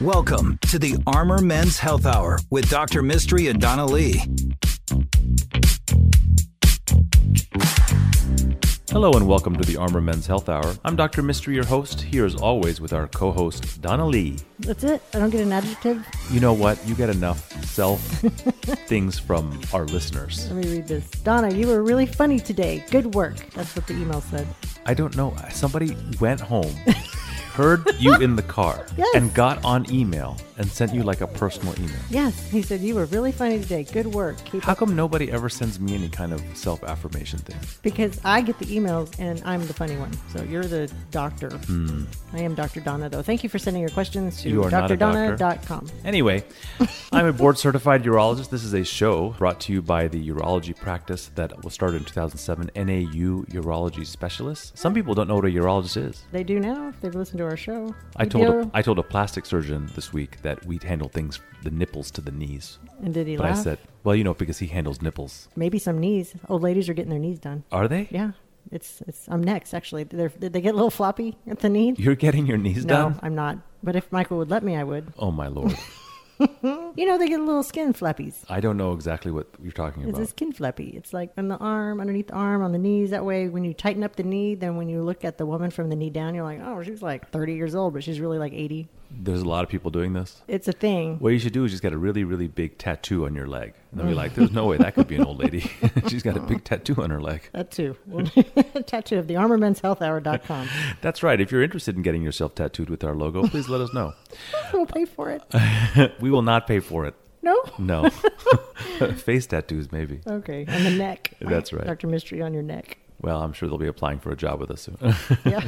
Welcome to the Armor Men's Health Hour with Dr. Mistry and Donna Lee. Hello and welcome to the Armor Men's Health Hour. I'm Dr. Mistry, your host, here as always with our co host, Donna Lee. That's it. I don't get an adjective. You know what? You get enough self things from our listeners. Let me read this. Donna, you were really funny today. Good work. That's what the email said. I don't know. Somebody went home, heard you in the car, Yes. and got on email and sent you like a personal email. Yes, he said you were really funny today. Good work. Keep How up. come nobody ever sends me any kind of self affirmation thing? Because I get the emails and I'm the funny one. So you're the doctor. Hmm. I am Dr. Donna, though. Thank you for sending your questions to. You are not a doctor. drdonna.com. Anyway, I'm a board certified urologist. This is a show brought to you by the urology practice that was started in 2007, NAU Urology Specialists. Some people don't know what a urologist is. They do now if they've listened to our show. I told a? I told a plastic surgeon this week that we'd handle things the nipples to the knees. and did he But laugh? I said, well, you know, because he handles nipples. Maybe some knees. Old ladies are getting their knees done. Are they? Yeah. It's it's. I'm next. Actually, They're, did they get a little floppy at the knee? You're getting your knees no, done? No, I'm not. But if Michael would let me, I would. Oh my lord. You know, they get a little skin flappies. I don't know exactly what you're talking It's about. It's a skin flappy. It's like on the arm, underneath the arm, on the knees. That way, when you tighten up the knee, then when you look at the woman from the knee down, you're like, oh, she's like 30 years old, but she's really like 80. There's a lot of people doing this. It's a thing. What you should do is just get a really, really big tattoo on your leg. And they'll be like, there's no way that could be an old lady. She's got a big tattoo on her leg. That too. Tattoo of the armormenshealthhour.com. That's right. If you're interested in getting yourself tattooed with our logo, please let us know. We'll pay for it. we will not pay for it. No? No. Face tattoos, maybe. Okay. On the neck. That's right. Dr. Mistry on your neck. Well, I'm sure they'll be applying for a job with us soon. Yeah.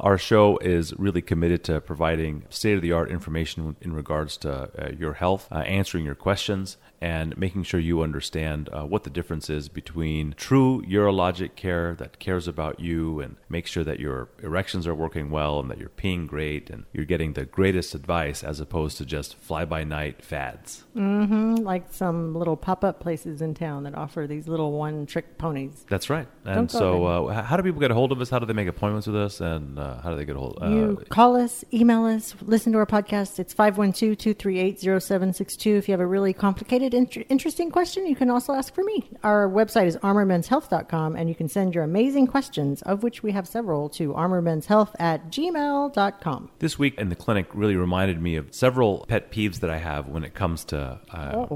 Our show is really committed to providing state of the art information in regards to uh, your health, uh, answering your questions, and making sure you understand uh, what the difference is between true urologic care that cares about you and makes sure that your erections are working well and that you're peeing great and you're getting the greatest advice as opposed to just fly by night fads. like some little pop up places in town that offer these little one trick ponies. That's right. And so, uh, how do people get a hold of us? How do they make appointments with us? And uh, how do they get a hold? Uh, You call us, email us, listen to our podcast. It's 512 238 0762. If you have a really complicated, inter- interesting question, you can also ask for me. Our website is armormenshealth.com, and you can send your amazing questions, of which we have several, to armormenshealth at gmail.com. This week in the clinic really reminded me of several pet peeves that I have when it comes to uh,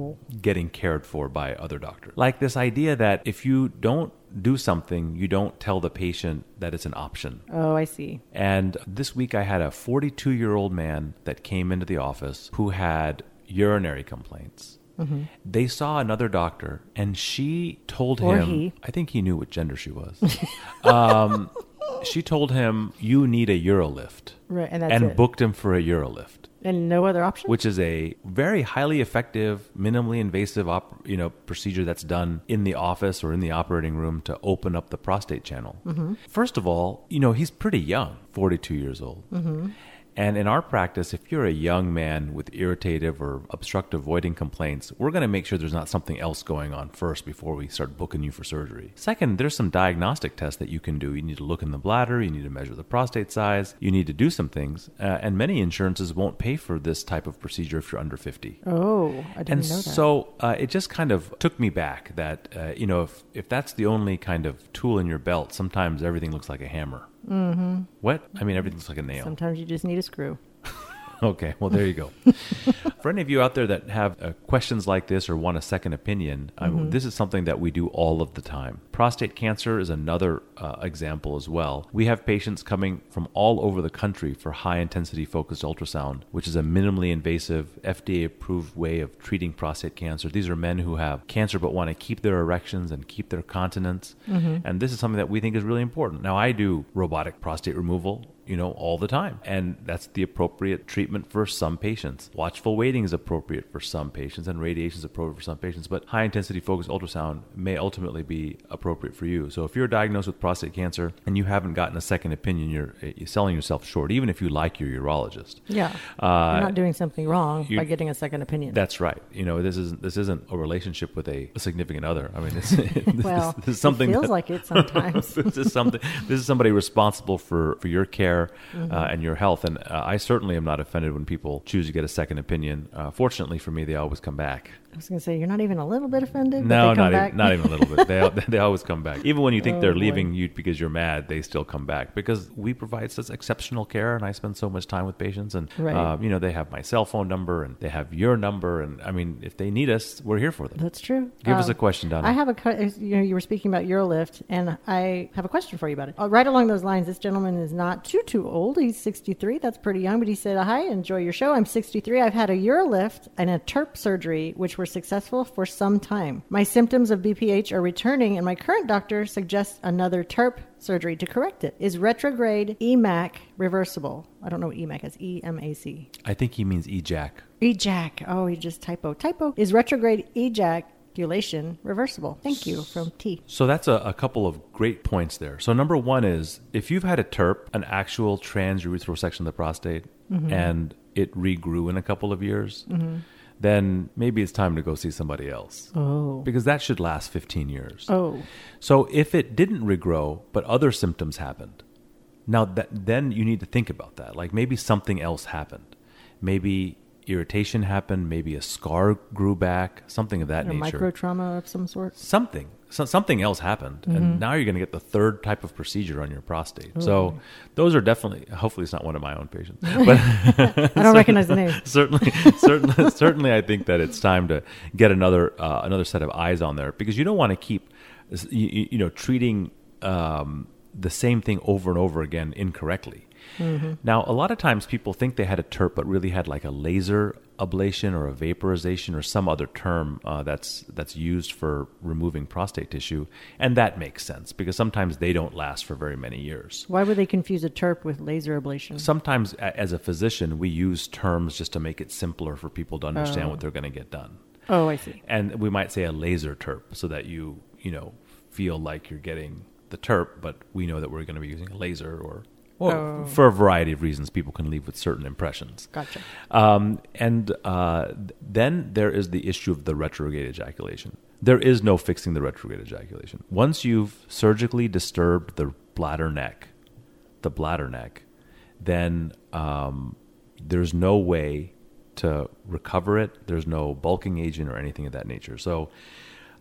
getting cared for by other doctors. Like this idea that if you don't do something, you don't tell the patient that it's an option. Oh, I see. And this week I had a 42 year old man that came into the office who had urinary complaints. Mm-hmm. They saw another doctor and she told Or him, he. I think he knew what gender she was. um, she told him, You need a Urolift. Right, and that's and it. booked him for a Urolift And no other option? which is a very highly effective, minimally invasive, op, you know, procedure that's done in the office or in the operating room to open up the prostate channel. First of all, you know, he's pretty young, 42 years old. And in our practice, if you're a young man with irritative or obstructive voiding complaints, we're going to make sure there's not something else going on first before we start booking you for surgery. Second, there's some diagnostic tests that you can do. You need to look in the bladder, you need to measure the prostate size, you need to do some things. Uh, and many insurances won't pay for this type of procedure if you're under 50. oh, I didn't And know that. so uh, it just kind of took me back that, uh, you know, if, if that's the only kind of tool in your belt, sometimes everything looks like a hammer. Mm-hmm. What? I mean, everything's like a nail. Sometimes you just need a screw. Okay, well, there you go. For any of you out there that have uh, questions like this or want a second opinion, I- this is something that we do all of the time. Prostate cancer is another uh, example as well. We have patients coming from all over the country for high intensity focused ultrasound, which is a minimally invasive, FDA approved way of treating prostate cancer. These are men who have cancer but want to keep their erections and keep their continence. And this is something that we think is really important. Now, I do robotic prostate removal you know, all the time. And that's the appropriate treatment for some patients. Watchful waiting is appropriate for some patients, and radiation is appropriate for some patients. But high intensity focused ultrasound may ultimately be appropriate for you. So if you're diagnosed with prostate cancer and you haven't gotten a second opinion, you're, you're selling yourself short, even if you like your urologist. Yeah. Uh, You're not doing something wrong you- by getting a second opinion. That's right. You know, this isn't this isn't a relationship with a, a significant other. I mean, this, well, is, this is something it feels that- like it sometimes. this is something. This is somebody responsible for for your care Mm-hmm. uh, and your health. And uh, I certainly am not offended when people choose to get a second opinion. Uh, fortunately for me, they always come back. I was going to say, you're not even a little bit offended? No, they come not back? even, not even a little bit. They they always come back. Even when you think Oh, they're boy. leaving you because you're mad, they still come back because we provide such exceptional care, and I spend so much time with patients. And Right. uh, you know, they have my cell phone number and they have your number, and I mean, if they need us, we're here for them. That's true. Give us Uh, a question, Donna. I have a, que- you know, you were speaking about Urolift, and I have a question for you about it. Uh, right along those lines, this gentleman is not too, too old. He's 63. That's pretty young, but he said, Hi, enjoy your show. I'm 63. I've had a Urolift and a TURP surgery, which were successful for some time. My symptoms of BPH are returning, and my current doctor suggests another TURP surgery to correct it. Is retrograde EMAC reversible? I don't know what EMAC is. E M A C. I think he means ejac. Ejac. Oh, he just typo. Typo. Is retrograde ejaculation reversible? Thank you from T. So that's a, a couple of great points there. So number one is if you've had a TURP, an actual transurethral section of the prostate, mm-hmm. and it regrew in a couple of years, mm-hmm. Then maybe it's time to go see somebody else. Oh. Because that should last 15 years. Oh. So if it didn't regrow, but other symptoms happened, now that then you need to think about that. Like maybe something else happened. Maybe irritation happened. Maybe a scar grew back. Something of that A nature micro trauma of some sort. something so, something else happened Mm-hmm. and now you're going to get the third type of procedure on your prostate. Oh, so those are definitely hopefully it's not one of my own patients. But I don't recognize the name. certainly certainly certainly i think that it's time to get another uh, another set of eyes on there because you don't want to keep you, you know treating um, the same thing over and over again incorrectly. Now a lot of times people think they had a TURP but really had like a laser ablation or a vaporization or some other term uh, that's that's used for removing prostate tissue and that makes sense because sometimes they don't last for very many years Why would they confuse a TURP with laser ablation? sometimes as a physician we use terms just to make it simpler for people to understand what they're going to get done Oh, I see. and we might say a laser TURP so that you you know feel like you're getting the TURP but we know that we're going to be using a laser or or Oh. for a variety of reasons people can leave with certain impressions Gotcha. um, and uh, then there is the issue of the retrograde ejaculation. There is no fixing the retrograde ejaculation. Once you've surgically disturbed the bladder neck, the bladder neck, then um, there's no way to recover it. There's no bulking agent or anything of that nature. So,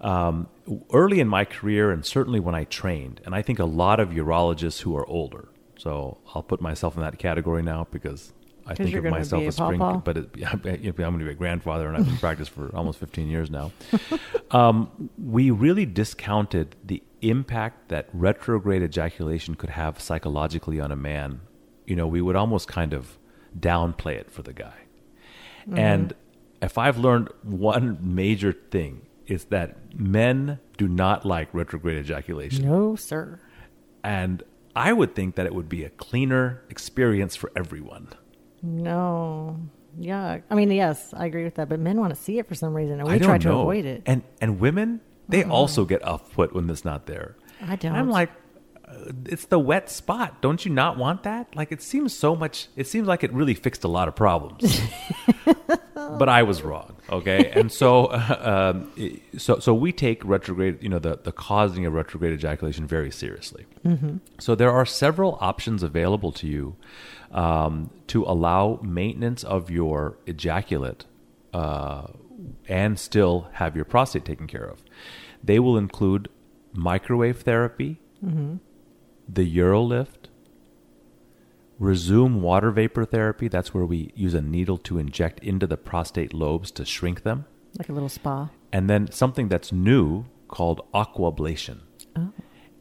um, early in my career, and certainly when I trained, and I think a lot of urologists who are older, so I'll put myself in that category now because I think of myself as spring, pawpaw? but it, I'm going to be a grandfather, and I've been practiced for almost 15 years now. um, we really discounted the impact that retrograde ejaculation could have psychologically on a man. You know, we would almost kind of downplay it for the guy. And if I've learned one major thing, it's that men do not like retrograde ejaculation. No, sir. And I would think that it would be a cleaner experience for everyone. No. Yeah. I mean, yes, I agree with that. But men want to see it for some reason, and we try to know. avoid it. And and women, they also get off put when it's not there. I don't. And I'm like, uh, it's the wet spot. Don't you not want that? Like it seems so much. It seems like it really fixed a lot of problems. but I was wrong. Okay, and so uh, um, so so we take retrograde, you know, the the causing of retrograde ejaculation very seriously. So there are several options available to you um, to allow maintenance of your ejaculate uh, and still have your prostate taken care of. They will include microwave therapy, the Urolift, Rezum water vapor therapy. That's where we use a needle to inject into the prostate lobes to shrink them. like a little spa. And then something that's new called aquablation.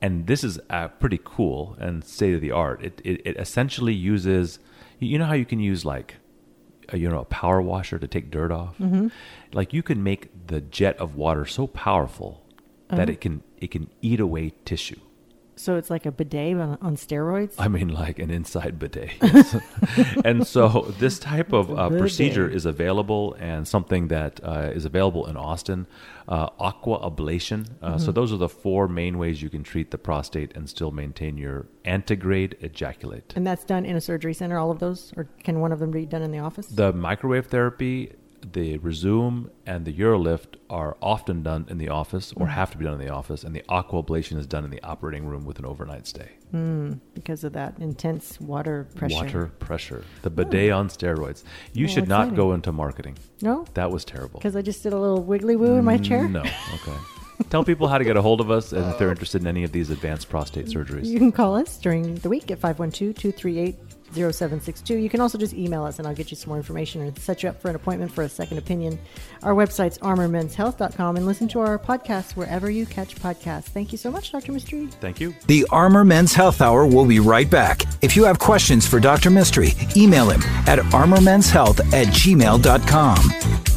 And this is uh, pretty cool and state of the art. It, it, it essentially uses, you know how you can use like, a, you know, a power washer to take dirt off. Mm-hmm. Like you can make the jet of water so powerful that it can it can eat away tissue. So it's like a bidet on, on steroids. I mean, like an inside bidet. Yes. and so this type of uh, procedure is available and something that uh, is available in Austin. Uh, aqua ablation. Uh, So those are the four main ways you can treat the prostate and still maintain your antegrade ejaculate. and that's done in a surgery center. All of those, or can one of them be done in the office? The microwave therapy, the Rezum, and the Urolift are often done in the office or mm. have to be done in the office, and the aqua ablation is done in the operating room with an overnight stay. Mm, because of that intense water pressure. Water pressure. The bidet on steroids. You Oh, should not exciting. go into marketing. No, That was terrible. because I just did a little wiggly woo in my mm, chair. No. Okay. Tell people how to get a hold of us and if they're interested in any of these advanced prostate surgeries. You can call us during the week at 512 238 0762. You can also just email us and I'll get you some more information and set you up for an appointment for a second opinion. Our website's armormenshealth.com and listen to our podcasts wherever you catch podcasts. Thank you so much, Dr. Mistry. Thank you. The Armor Men's Health Hour will be right back. If you have questions for Dr. Mistry, email him at armormenshealth at gmail.com.